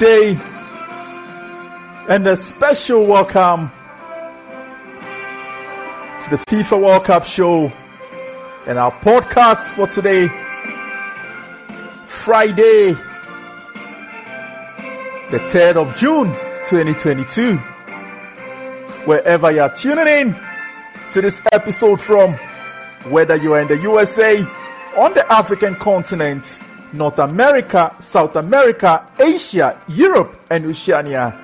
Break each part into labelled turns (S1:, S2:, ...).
S1: day and a special welcome to the FIFA World Cup show and our podcast for today, Friday, the 3rd of June 2022. Wherever you are tuning in to this episode from, whether you are in the USA, on the African continent, North America, South America, Asia, Europe, and Oceania.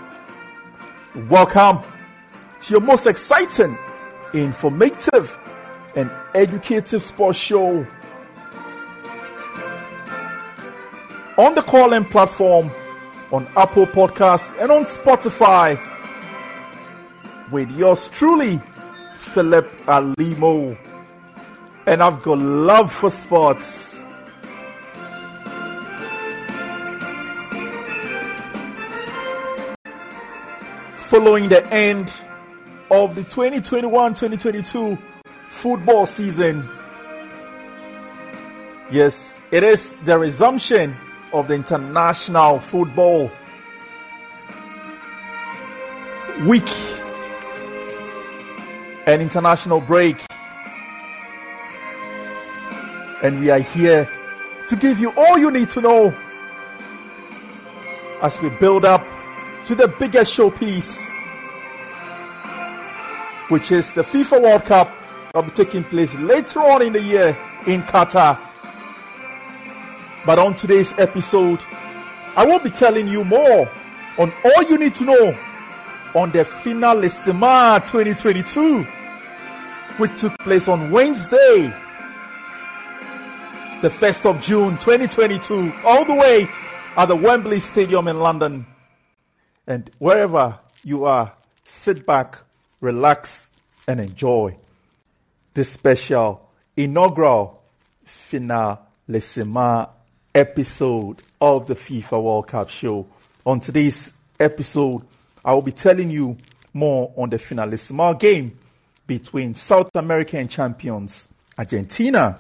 S1: Welcome to your most exciting, informative, and educative sports show on the call-in platform, on Apple Podcasts, and on Spotify with yours truly, Philip Alimo. And I've got love for sports. Following the end of the 2021 2022 football season, yes, it is the resumption of the international football week an international break. And we are here to give you all you need to know as we build up to the biggest showpiece, which is the FIFA World Cup that will be taking place later on in the year in Qatar. But on today's episode, I will be telling you more on all you need to know on the Finalissima 2022, which took place on Wednesday, the 1st of June 2022, all the way at the Wembley Stadium in London. And wherever you are, sit back, relax, and enjoy this special inaugural Finalissima episode of the FIFA World Cup show. On today's episode, I will be telling you more on the Finalissima game between South American champions Argentina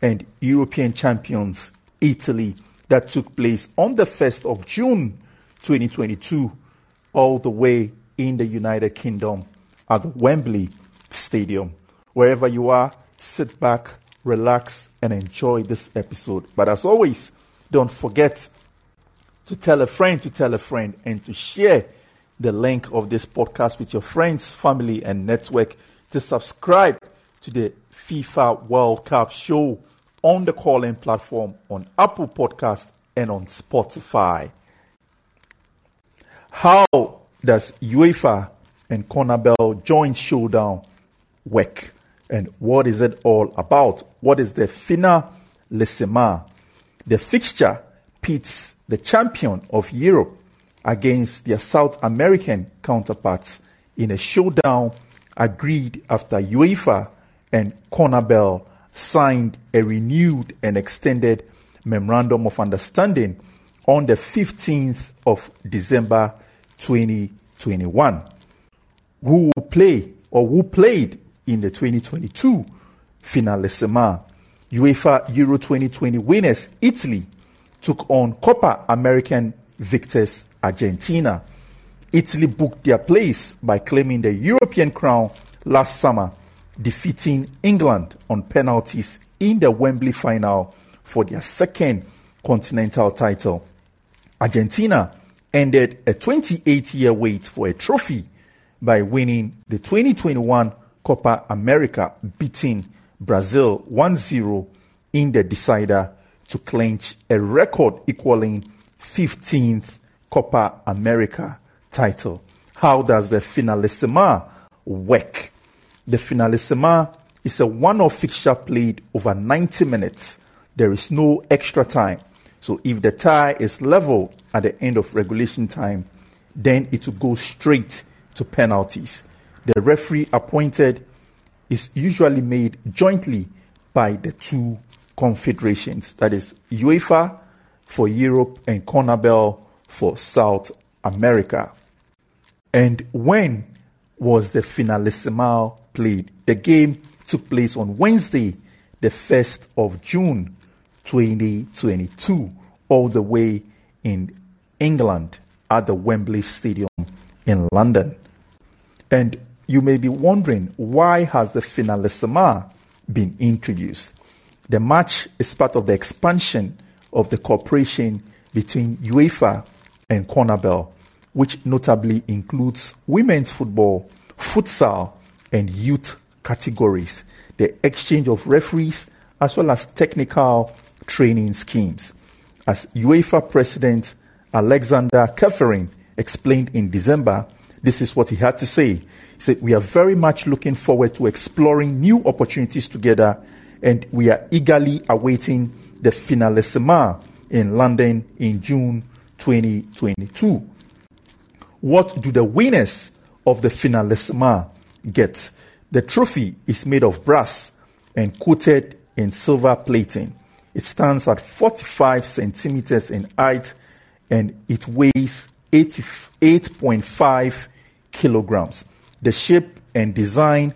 S1: and European champions Italy that took place on the 1st of June 2022 all the way in the United Kingdom at the Wembley Stadium. Wherever you are, sit back, relax, and enjoy this episode. But as always, don't forget to tell a friend to tell a friend and to share the link of this podcast with your friends, family, and network to subscribe to the FIFA World Cup show on the call-in platform on Apple Podcasts and on Spotify. How does UEFA and CONMEBOL joint showdown work? And what is it all about? What is the Finalissima? The fixture pits the champion of Europe against their South American counterparts in a showdown agreed after UEFA and CONMEBOL signed a renewed and extended memorandum of understanding on the 15th of December 2021. Who will play or who played in the 2022 Finalissima? UEFA Euro 2020 winners Italy took on Copa American victors Argentina. Italy booked their place by claiming the European crown last summer, defeating England on penalties in the Wembley final for their second continental title. Argentina ended a 28 year wait for a trophy by winning the 2021 Copa America, beating Brazil 1 0 in the decider to clinch a record equaling 15th Copa America title. How does the Finalissima work? The Finalissima is a one off fixture played over 90 minutes. There is no extra time. So if the tie is level at the end of regulation time, then it will go straight to penalties. The referee appointed is usually made jointly by the two confederations that is, UEFA for Europe and CONMEBOL for South America. And when was the Finalissima played? The game took place on Wednesday, the 1st of June 2022, all the way in England at the Wembley Stadium in London. And you may be wondering why has the finalissima been introduced? The match is part of the expansion of the cooperation between UEFA and CONMEBOL, which notably includes women's football, futsal, and youth categories, the exchange of referees, as well as technical training schemes. As UEFA President Aleksander Ceferin explained in December, this is what he had to say. He said, We are very much looking forward to exploring new opportunities together, and we are eagerly awaiting the finalissima in London in June 2022. What do the winners of the finalissima get? The trophy is made of brass and coated in silver plating. It stands at 45 centimeters in height and it weighs 88.5 kilograms. The shape and design,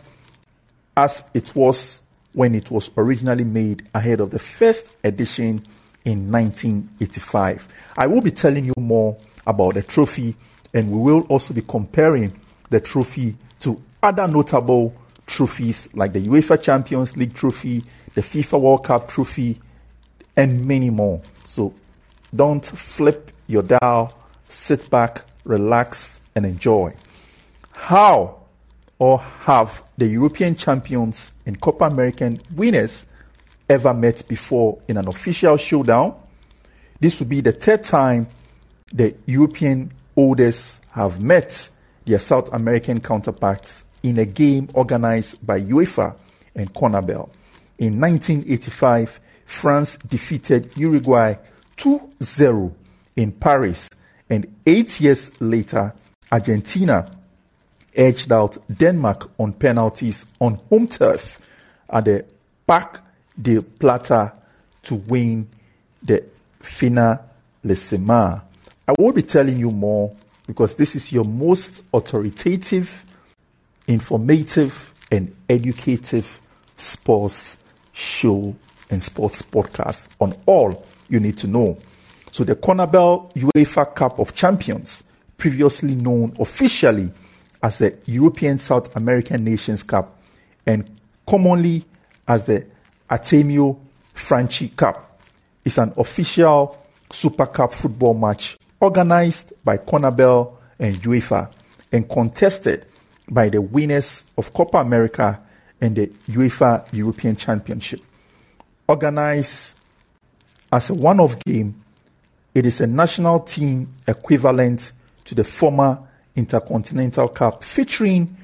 S1: as it was when it was originally made ahead of the first edition in 1985. I will be telling you more about the trophy, and we will also be comparing the trophy to other notable trophies like the UEFA Champions League trophy, the FIFA World Cup trophy, and many more. So don't flip your dial, sit back, relax, and enjoy. How or have the European champions and Copa American winners ever met before in an official showdown? This will be the third time the European holders have met their South American counterparts in a game organized by UEFA and CONMEBOL. In 1985, France defeated Uruguay 2 0 in Paris, and eight years later, Argentina edged out Denmark on penalties on home turf at the Parc de Plata to win the finalissima. I will be telling you more because this is your most authoritative informative and educative sports show and sports podcast on all you need to know. So the CONMEBOL UEFA Cup of Champions, previously known officially as the European South American Nations Cup and commonly as the Artemio Franchi Cup, is an official Super Cup football match organized by CONMEBOL and UEFA and contested by the winners of Copa America and the UEFA European Championship. Organized as a one off game, it is a national team equivalent to the former Intercontinental Cup featuring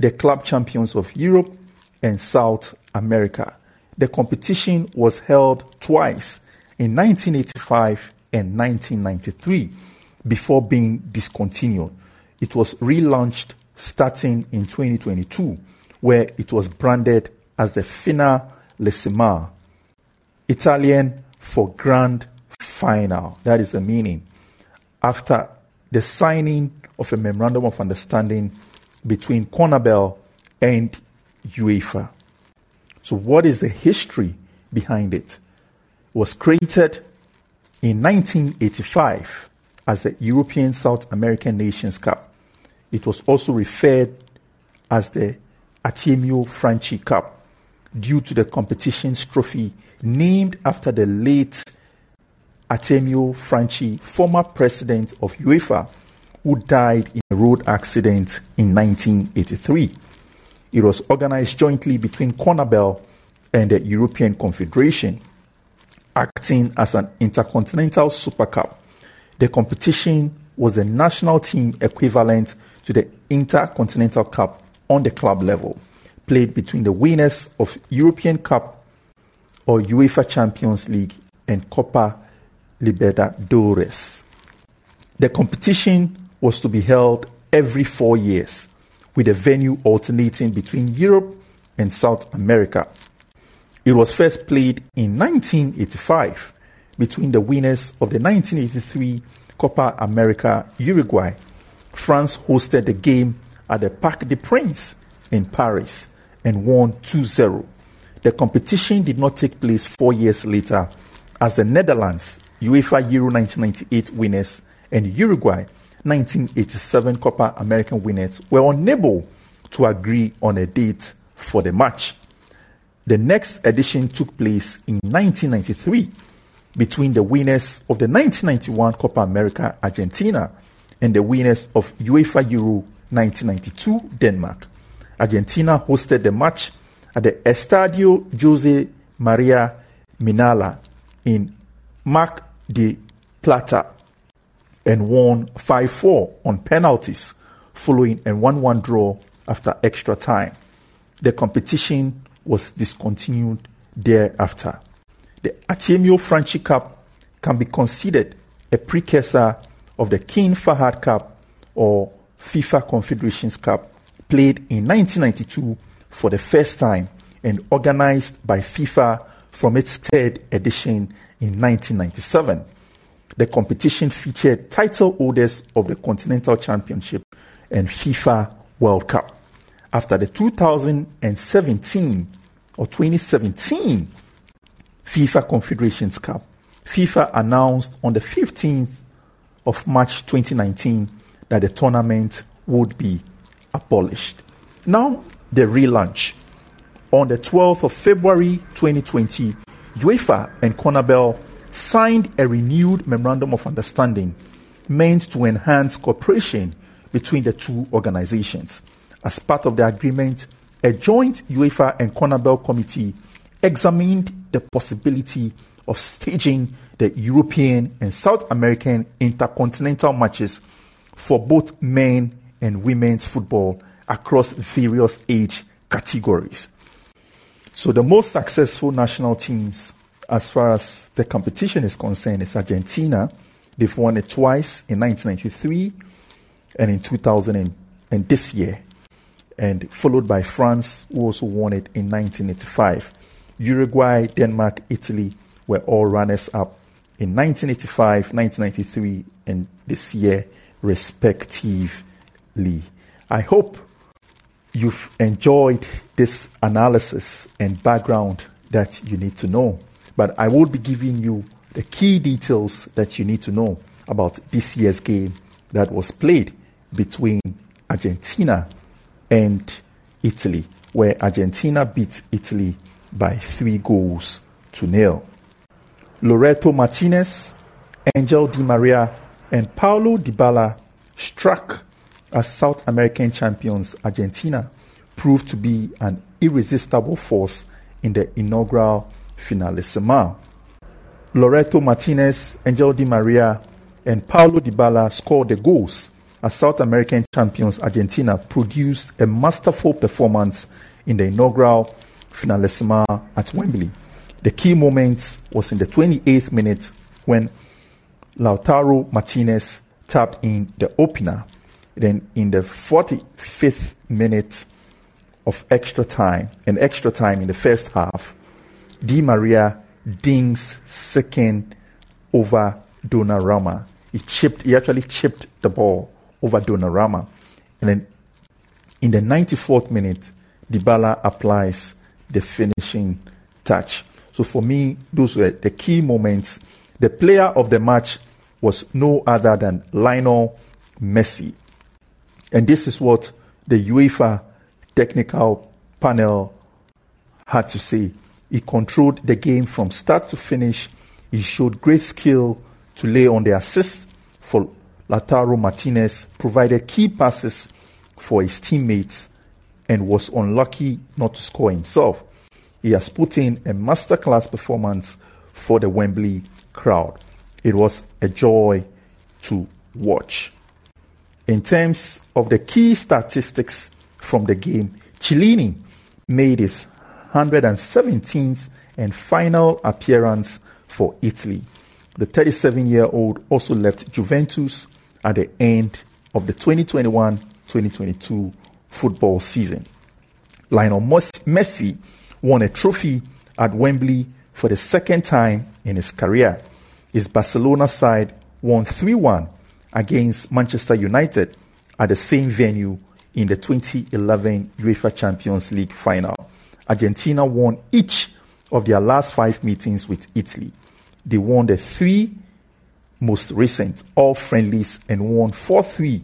S1: the club champions of Europe and South America. The competition was held twice in 1985 and 1993 before being discontinued. It was relaunched starting in 2022, where it was branded as the Fina Finalissima, Italian for grand final. That is the meaning. After the signing of a memorandum of understanding between CONMEBOL and UEFA. So, what is the history behind it? It was created in 1985 as the European South American Nations Cup it was also referred as the Artemio Franchi Cup due to the competition's trophy named after the late Artemio Franchi, former president of UEFA, who died in a road accident in 1983. It was organized jointly between CONMEBOL and the European Confederation, acting as an intercontinental super cup. The competition was the national team equivalent to the Intercontinental Cup on the club level, played between the winners of European Cup or UEFA Champions League and Copa Libertadores. The competition was to be held every four years, with the venue alternating between Europe and South America. It was first played in 1985 between the winners of the 1983 Copa America Uruguay France hosted the game at the Parc des Princes in Paris and won 2 0. The competition did not take place four years later as the Netherlands, UEFA Euro 1998 winners, and Uruguay, 1987 Copa American winners, were unable to agree on a date for the match. The next edition took place in 1993 between the winners of the 1991 Copa America Argentina and the winners of UEFA Euro 1992 Denmark. Argentina hosted the match at the Estadio Jose Maria Minella in Mar de Plata and won 5 4 on penalties following a 1 1 draw after extra time. The competition was discontinued thereafter. The Artemio Franchi Cup can be considered a precursor of the King Fahd Cup or FIFA Confederations Cup played in 1992 for the first time and organized by FIFA from its third edition in 1997. The competition featured title holders of the Continental Championship and FIFA World Cup. After the 2017 or 2017 FIFA Confederations Cup, FIFA announced on the 15th of March 2019 that the tournament would be abolished. Now, the relaunch. On the 12th of February 2020, UEFA and CONMEBOL signed a renewed memorandum of understanding meant to enhance cooperation between the two organizations. As part of the agreement, a joint UEFA and CONMEBOL committee examined the possibility of staging the European and South American intercontinental matches for both men and women's football across various age categories. So, the most successful national teams, as far as the competition is concerned, is Argentina. They've won it twice in 1993 and in 2000 and, this year, and followed by France, who also won it in 1985. Uruguay, Denmark, Italy were all runners up in 1985, 1993, and this year, respectively. I hope you've enjoyed this analysis and background that you need to know. But I will be giving you the key details that you need to know about this year's game that was played between Argentina and Italy, where Argentina beat Italy by three goals to nil. Lautaro Martinez, Angel Di Maria, and Paulo Dybala struck as South American champions Argentina proved to be an irresistible force in the inaugural finalissima. Lautaro Martinez, Angel Di Maria, and Paulo Dybala scored the goals as South American champions Argentina produced a masterful performance in the inaugural finalissima at Wembley. The key moment was in the 28th minute when Lautaro Martinez tapped in the opener. Then in the 45th minute of extra time, and extra time in the first half, Di Maria dings second over Donnarumma. He chipped, he actually chipped the ball over Donnarumma. And then in the 94th minute, Dybala applies the finishing touch. So for me, those were the key moments. The player of the match was no other than Lionel Messi. And this is what the UEFA technical panel had to say. He controlled the game from start to finish. He showed great skill to lay on the assist for Lautaro Martinez, provided key passes for his teammates, and was unlucky not to score himself. He has put in a masterclass performance for the Wembley crowd. It was a joy to watch. In terms of the key statistics from the game, Chiellini made his 117th and final appearance for Italy. The 37 year old also left Juventus at the end of the 2021 2022 football season. Lionel Messi won a trophy at Wembley for the second time in his career. His Barcelona side won 3 1 against Manchester United at the same venue in the 2011 UEFA Champions League final. Argentina won each of their last five meetings with Italy. They won the three most recent all friendlies and won 4 3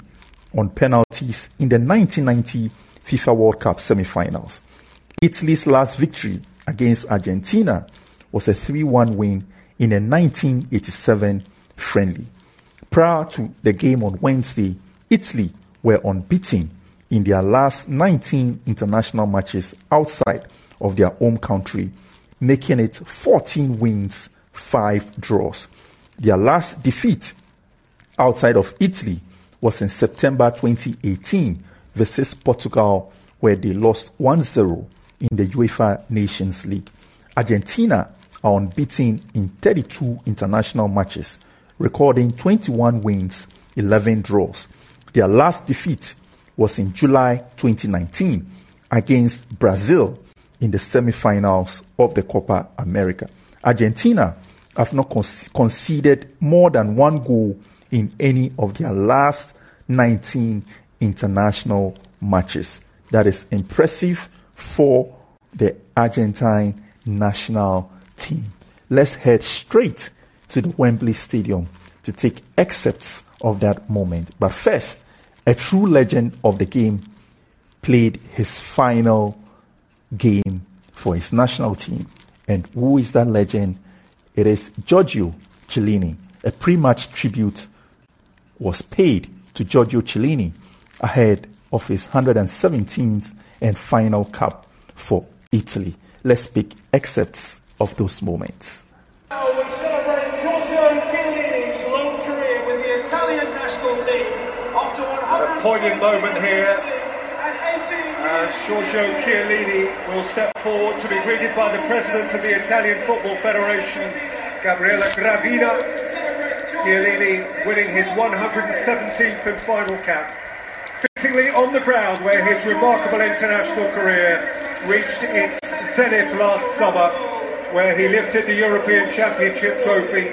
S1: on penalties in the 1990 FIFA World Cup semi finals. Italy's last victory against Argentina was a 3 1 win in a 1987 friendly. Prior to the game on Wednesday, Italy were unbeaten in their last 19 international matches outside of their home country, making it 14 wins, 5 draws. Their last defeat outside of Italy was in September 2018 versus Portugal, where they lost 1 0 in the UEFA Nations League. Argentina are unbeaten in 32 international matches, recording 21 wins, 11 draws. Their last defeat was in July 2019 against Brazil in the semi-finals of the Copa America. Argentina have not conceded more than one goal in any of their last 19 international matches. That is impressive for the Argentine national team. Let's head straight to the Wembley Stadium to take excerpts of that moment. But first, a true legend of the game played his final game for his national team. And who is that legend? It is Giorgio Chiellini. A pre-match tribute was paid to Giorgio Chiellini ahead of his 117th and final cap for Italy. Let's pick excerpts of those moments.
S2: Now we celebrate Giorgio Chiellini's long career with the Italian national team. After 100
S3: A poignant moment here as Giorgio Chiellini will step forward to be greeted by the president of the Italian Football Federation, Gabriele Gravina. Chiellini winning his 117th and final cap. Fittingly on the ground where his remarkable international career reached its zenith last summer, where he lifted the European Championship trophy.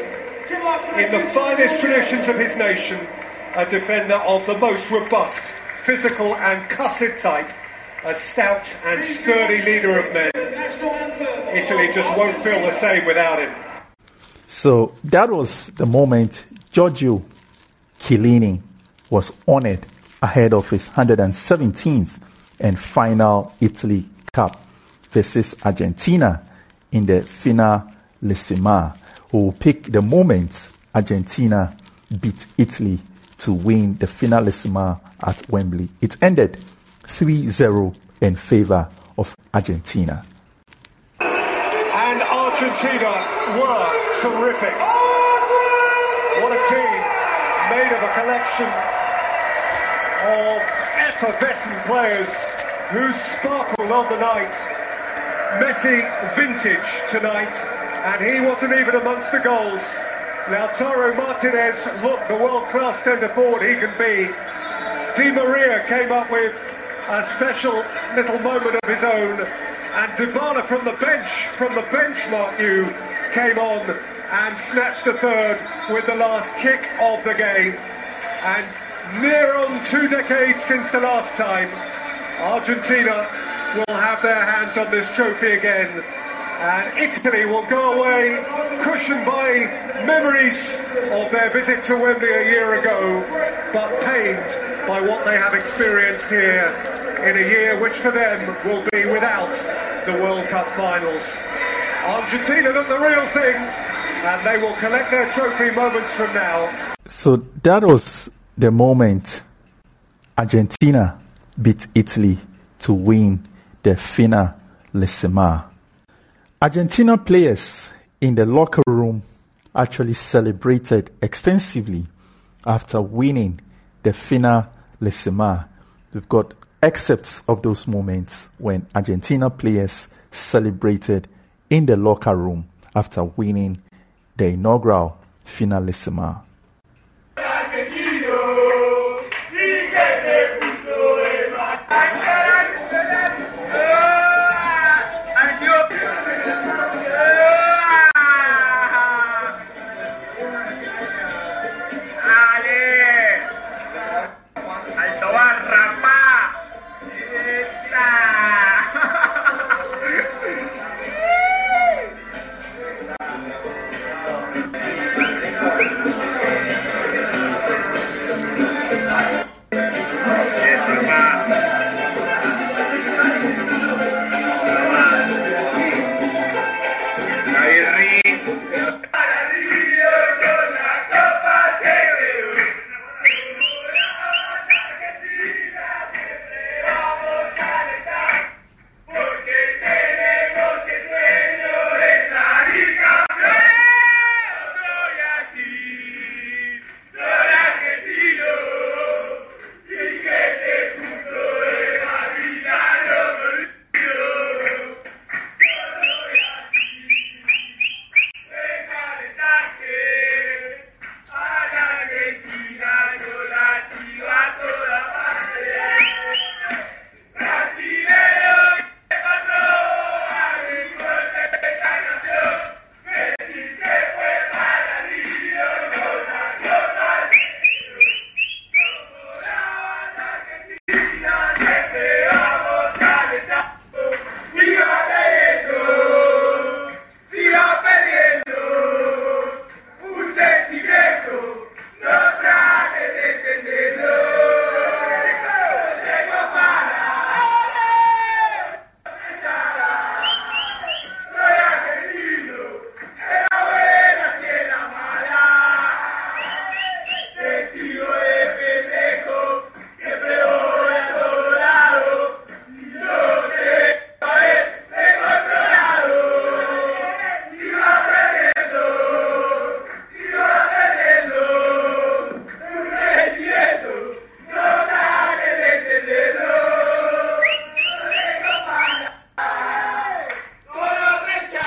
S3: In the finest traditions of his nation, a defender of the most robust, physical and cussed type, a stout and sturdy leader of men. Italy just won't feel the same without him.
S1: So that was the moment Giorgio Chiellini was honored ahead of his 117th and final Italy Cup versus Argentina in the finalissima. Who will pick the moment Argentina beat Italy to win the finalissima at Wembley. It ended 3 0 in favor of Argentina.
S3: And Argentina were terrific. What a team made of a collection of effervescent players who sparkled on the night. Messi vintage tonight, and he wasn't even amongst the goals. Lautaro Martinez looked the world-class centre forward he can be. Di Maria came up with a special little moment of his own, and Dybala from the bench, from the bench, Mark you, came on and snatched a third with the last kick of the game. And near on two decades since the last time, Argentina will have their hands on this trophy again. And Italy will go away cushioned by memories of their visit to Wembley a year ago, but pained by what they have experienced here in a year which for them will be without the World Cup finals. Argentina look the real thing, and they will collect their trophy moments from now.
S1: So that was the moment Argentina beat Italy to win the finalissima. Argentina players in the locker room actually celebrated extensively after winning the finalissima. We've got excerpts of those moments when Argentina players celebrated in the locker room after winning the inaugural finalissima.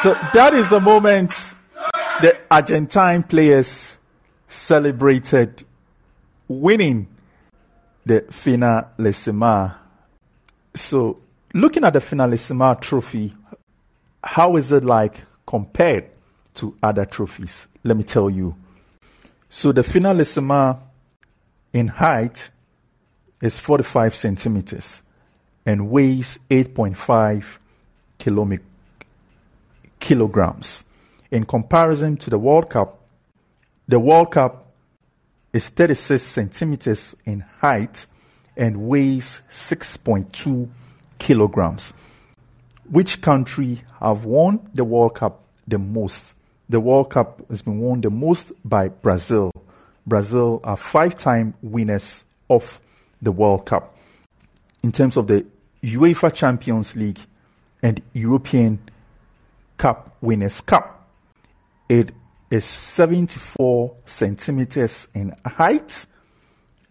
S1: So that is the moment the Argentine players celebrated winning the Finalissima. So, looking at the Finalissima trophy, how is it like compared to other trophies? Let me tell you. So, the Finalissima in height is 45 centimeters and weighs 8.5 kilometers kilograms. In comparison to the World Cup, the World Cup is 36 centimeters in height and weighs 6.2 kilograms. Which country have won the World Cup the most? The World Cup has been won the most by Brazil. Brazil are five-time winners of the World Cup. In terms of the UEFA Champions League and European Cup Winners' Cup. It is 74 centimeters in height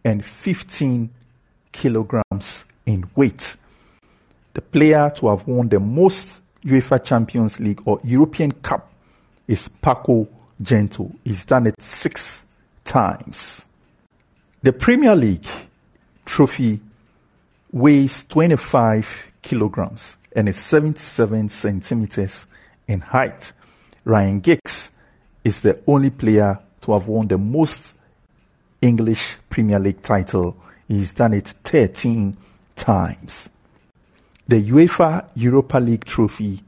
S1: and 15 kilograms in weight. The player to have won the most UEFA Champions League or European Cup is Paco Gento. He's done it six times. The Premier League trophy weighs 25 kilograms and is 77 centimeters in height. Ryan Giggs is the only player to have won the most English Premier League title. He's done it 13 times. The UEFA Europa League trophy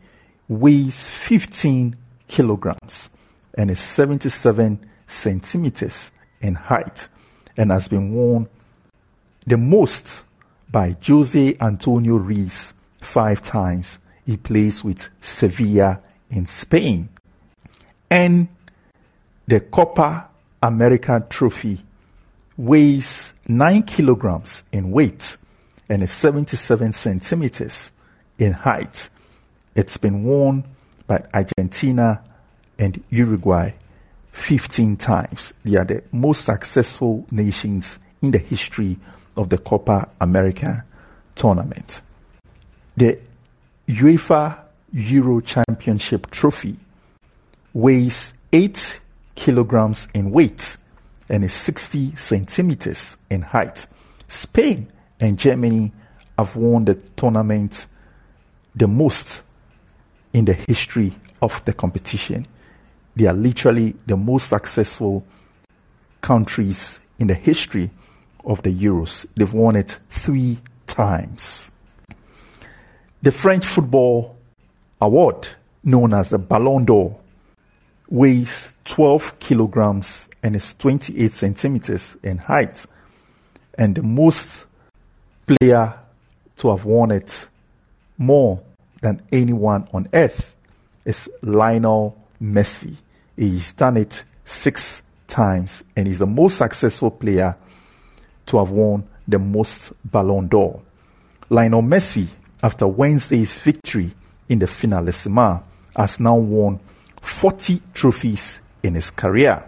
S1: weighs 15 kilograms and is 77 centimeters in height and has been won the most by Jose Antonio Reyes five times. He plays with Sevilla in Spain. And the Copa America trophy weighs 9 kilograms in weight and is 77 centimeters in height. It's been worn by Argentina and Uruguay 15 times. They are the most successful nations in the history of the Copa America tournament. The UEFA Euro Championship trophy weighs 8 kilograms in weight and is 60 centimeters in height. Spain and Germany have won the tournament the most in the history of the competition. They are literally the most successful countries in the history of the Euros. They've won it three times. The French football award, known as the Ballon d'Or, weighs 12 kilograms and is 28 centimeters in height. And the most player to have won it more than anyone on earth is Lionel Messi. He's done it six times and he's the most successful player to have won the most Ballon d'Or. Lionel Messi, after Wednesday's victory in the Finalissima, has now won 40 trophies in his career.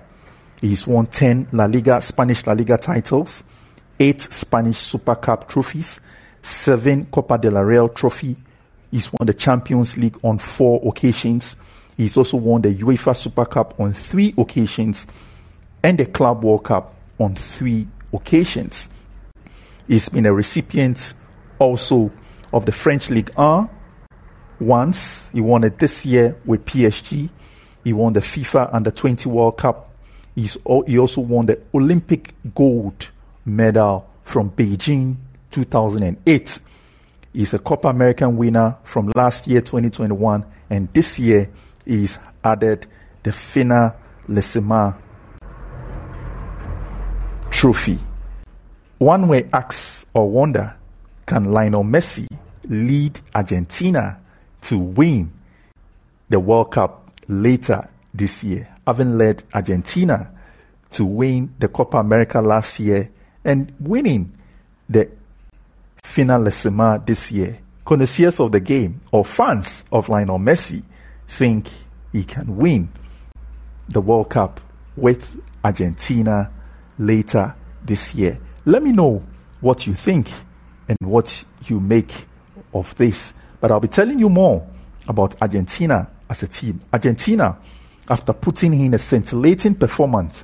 S1: He's won 10 La Liga, Spanish La Liga titles, 8 Spanish Super Cup trophies, 7 Copa del Rey trophy. He's won the Champions League on 4 occasions. He's also won the UEFA Super Cup on 3 occasions and the Club World Cup on 3 occasions. He's been a recipient also of the French League 1 once. He won it this year with PSG. He won the FIFA Under 20 World Cup. He's, he also won the Olympic gold medal from Beijing 2008. He's a Copa American winner from last year, 2021, and this year he's added the Finalissima trophy. One way ask or wonder can Lionel Messi lead Argentina to win the World Cup later this year, having led Argentina to win the Copa America last year and winning the Finalissima this year. Connoisseurs of the game or fans of Lionel Messi think he can win the World Cup with Argentina later this year. Let me know what you think and what you make of this. But I'll be telling you more about Argentina as a team. Argentina, after putting in a scintillating performance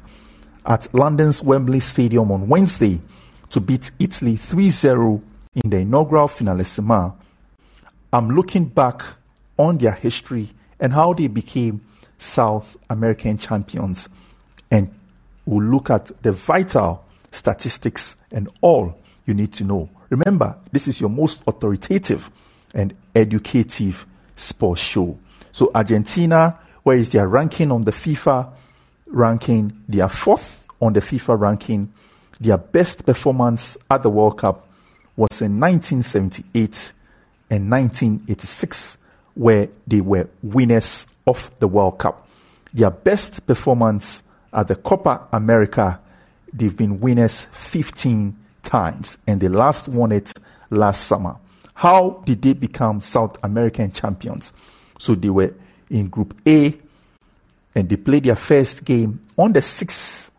S1: at London's Wembley Stadium on Wednesday to beat Italy 3 0 in the inaugural Finalissima, I'm looking back on their history and how they became South American champions. And we'll look at the vital statistics and all you need to know. Remember, this is your most authoritative and educative sports show. So, Argentina, where is their ranking on the FIFA ranking? They are fourth on the FIFA ranking. Their best performance at the World Cup was in 1978 and 1986, where they were winners of the World Cup. Their best performance at the Copa America, they've been winners 15 times, and they last won it last summer. How did they become South American champions? So they were in Group A, and they played their first game on the 6th,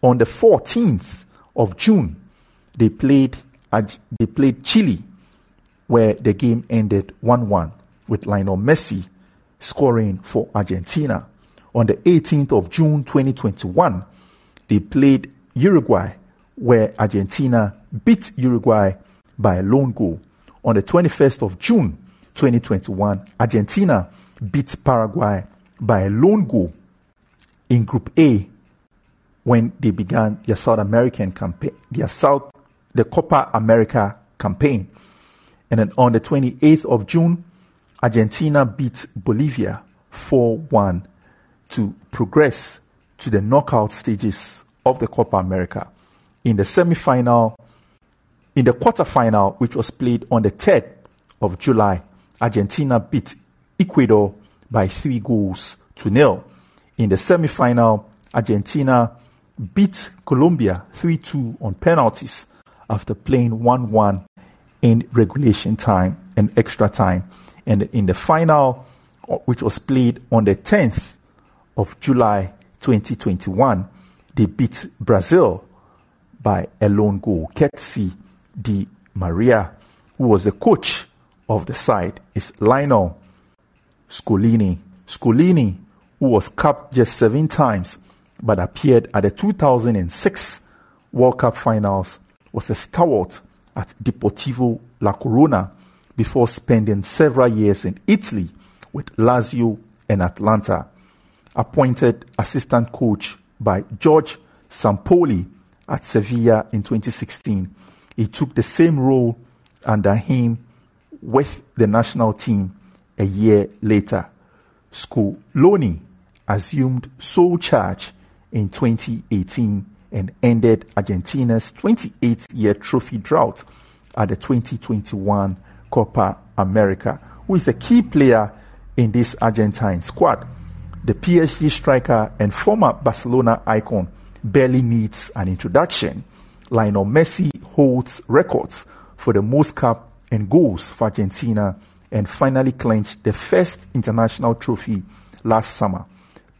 S1: on the 14th of June. They played they played Chile, where the game ended 1-1 with Lionel Messi scoring for Argentina. On the 18th of June 2021, they played Uruguay, where Argentina beat Uruguay by a lone goal. On the 21st of June 2021, Argentina beat Paraguay by a lone goal in Group A when they began their South American campaign, their South, the Copa America campaign. And then on the 28th of June, Argentina beat Bolivia 4 1 to progress to the knockout stages of the Copa America. In the semi final, in the quarterfinal, which was played on the 3rd of July, Argentina beat Ecuador by three goals to nil. In the semi final, Argentina beat Colombia 3 2 on penalties after playing 1 1 in regulation time and extra time. And in the final, uh, which was played on the 10th of July 2021, they beat Brazil by a lone goal. Ketsi Di Maria, who was the coach of the side, is Lionel Scaloni. Scaloni, who was capped just seven times but appeared at the 2006 World Cup finals, was a stalwart at Deportivo La Coruña before spending several years in Italy with Lazio and Atalanta. Appointed assistant coach by George Sampaoli at Sevilla in 2016, he took the same role under him with the national team a year later. Scaloni assumed sole charge in 2018 and ended Argentina's 28 year trophy drought at the 2021 Copa America, who is a key player in this Argentine squad. The PSG striker and former Barcelona icon barely needs an introduction. Lionel Messi holds records for the most cap and goals for Argentina and finally clinched the first international trophy last summer.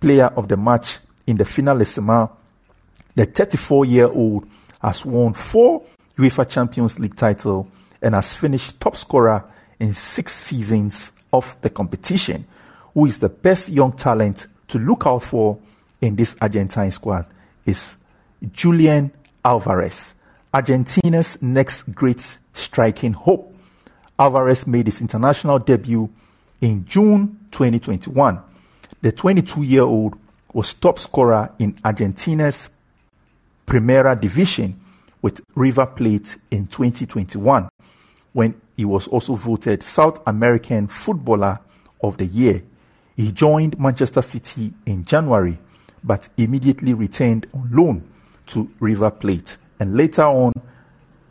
S1: Player of the match in the Finalissima, the 34 year old has won four UEFA Champions League titles and has finished top scorer in six seasons of the competition. Who is the best young talent to look out for in this Argentine squad is Julian Alvarez, Argentina's next great striking hope. Alvarez made his international debut in June 2021. The 22 year old was top scorer in Argentina's Primera Division with River Plate in 2021 when he was also voted South American Footballer of the Year. He joined Manchester City in January but immediately returned on loan to River Plate. And later on,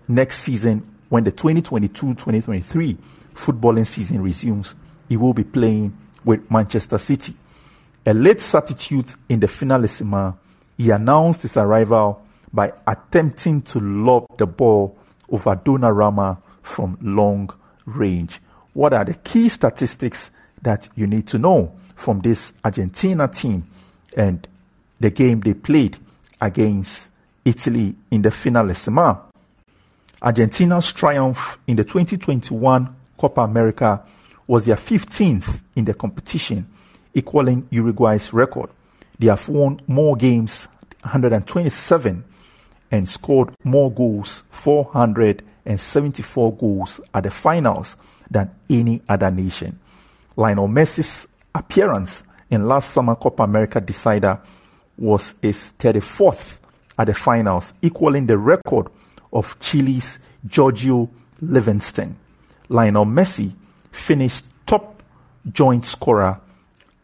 S1: next season, when the 2022 2023 footballing season resumes, he will be playing with Manchester City. A late substitute in the finalissima, he announced his arrival by attempting to lob the ball over Donnarumma from long range. What are the key statistics that you need to know from this Argentina team and the game they played against Italy in the final finalissima? Argentina's triumph in the 2021 Copa America was their 15th in the competition, equaling Uruguay's record. They have won more games, 127, and scored more goals, 474 goals at the finals than any other nation. Lionel Messi's appearance in last summer Copa America decider was his 34th at the finals, equaling the record of Chile's Giorgio Livingstone. Lionel Messi finished top joint scorer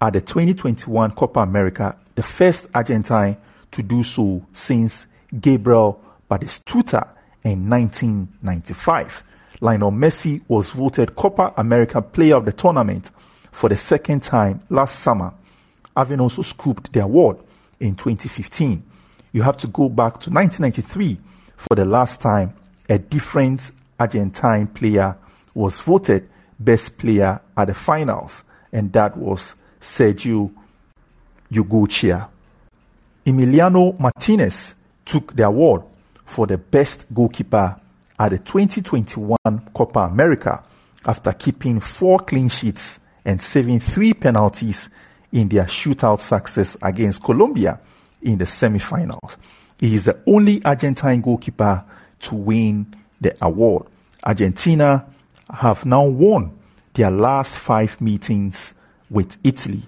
S1: at the 2021 Copa America, the first Argentine to do so since Gabriel Batistuta in 1995. Lionel Messi was voted Copa America Player of the Tournament for the second time last summer, having also scooped the award in 2015. You have to go back to 1993 for the last time a different Argentine player was voted best player at the finals, and that was Sergio Goycochea. Emiliano Martinez took the award for the best goalkeeper at the 2021 Copa America after keeping four clean sheets and saving three penalties in their shootout success against Colombia in the semifinals. He is the only Argentine goalkeeper to win the award. Argentina have now won their last five meetings with Italy.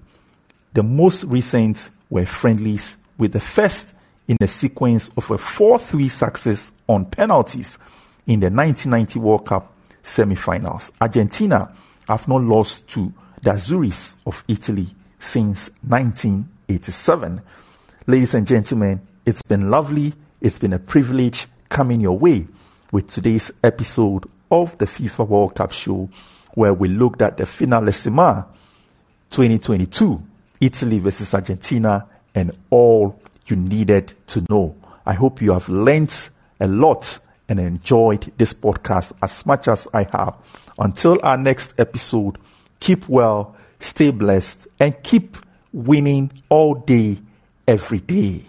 S1: The most recent were friendlies, with the first in a sequence of a 4 3 success on penalties in the 1990 World Cup semi-finals. Argentina have not lost to the Azzurri of Italy since 1987. Ladies and gentlemen, it's been lovely. It's been a privilege coming your way with today's episode of the FIFA World Cup show, where we looked at the Finalissima 2022, Italy versus Argentina, and all you needed to know. I hope you have learned a lot and enjoyed this podcast as much as I have. Until our next episode, keep well, stay blessed, and keep winning all day, every day.